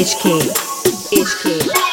HK. HK.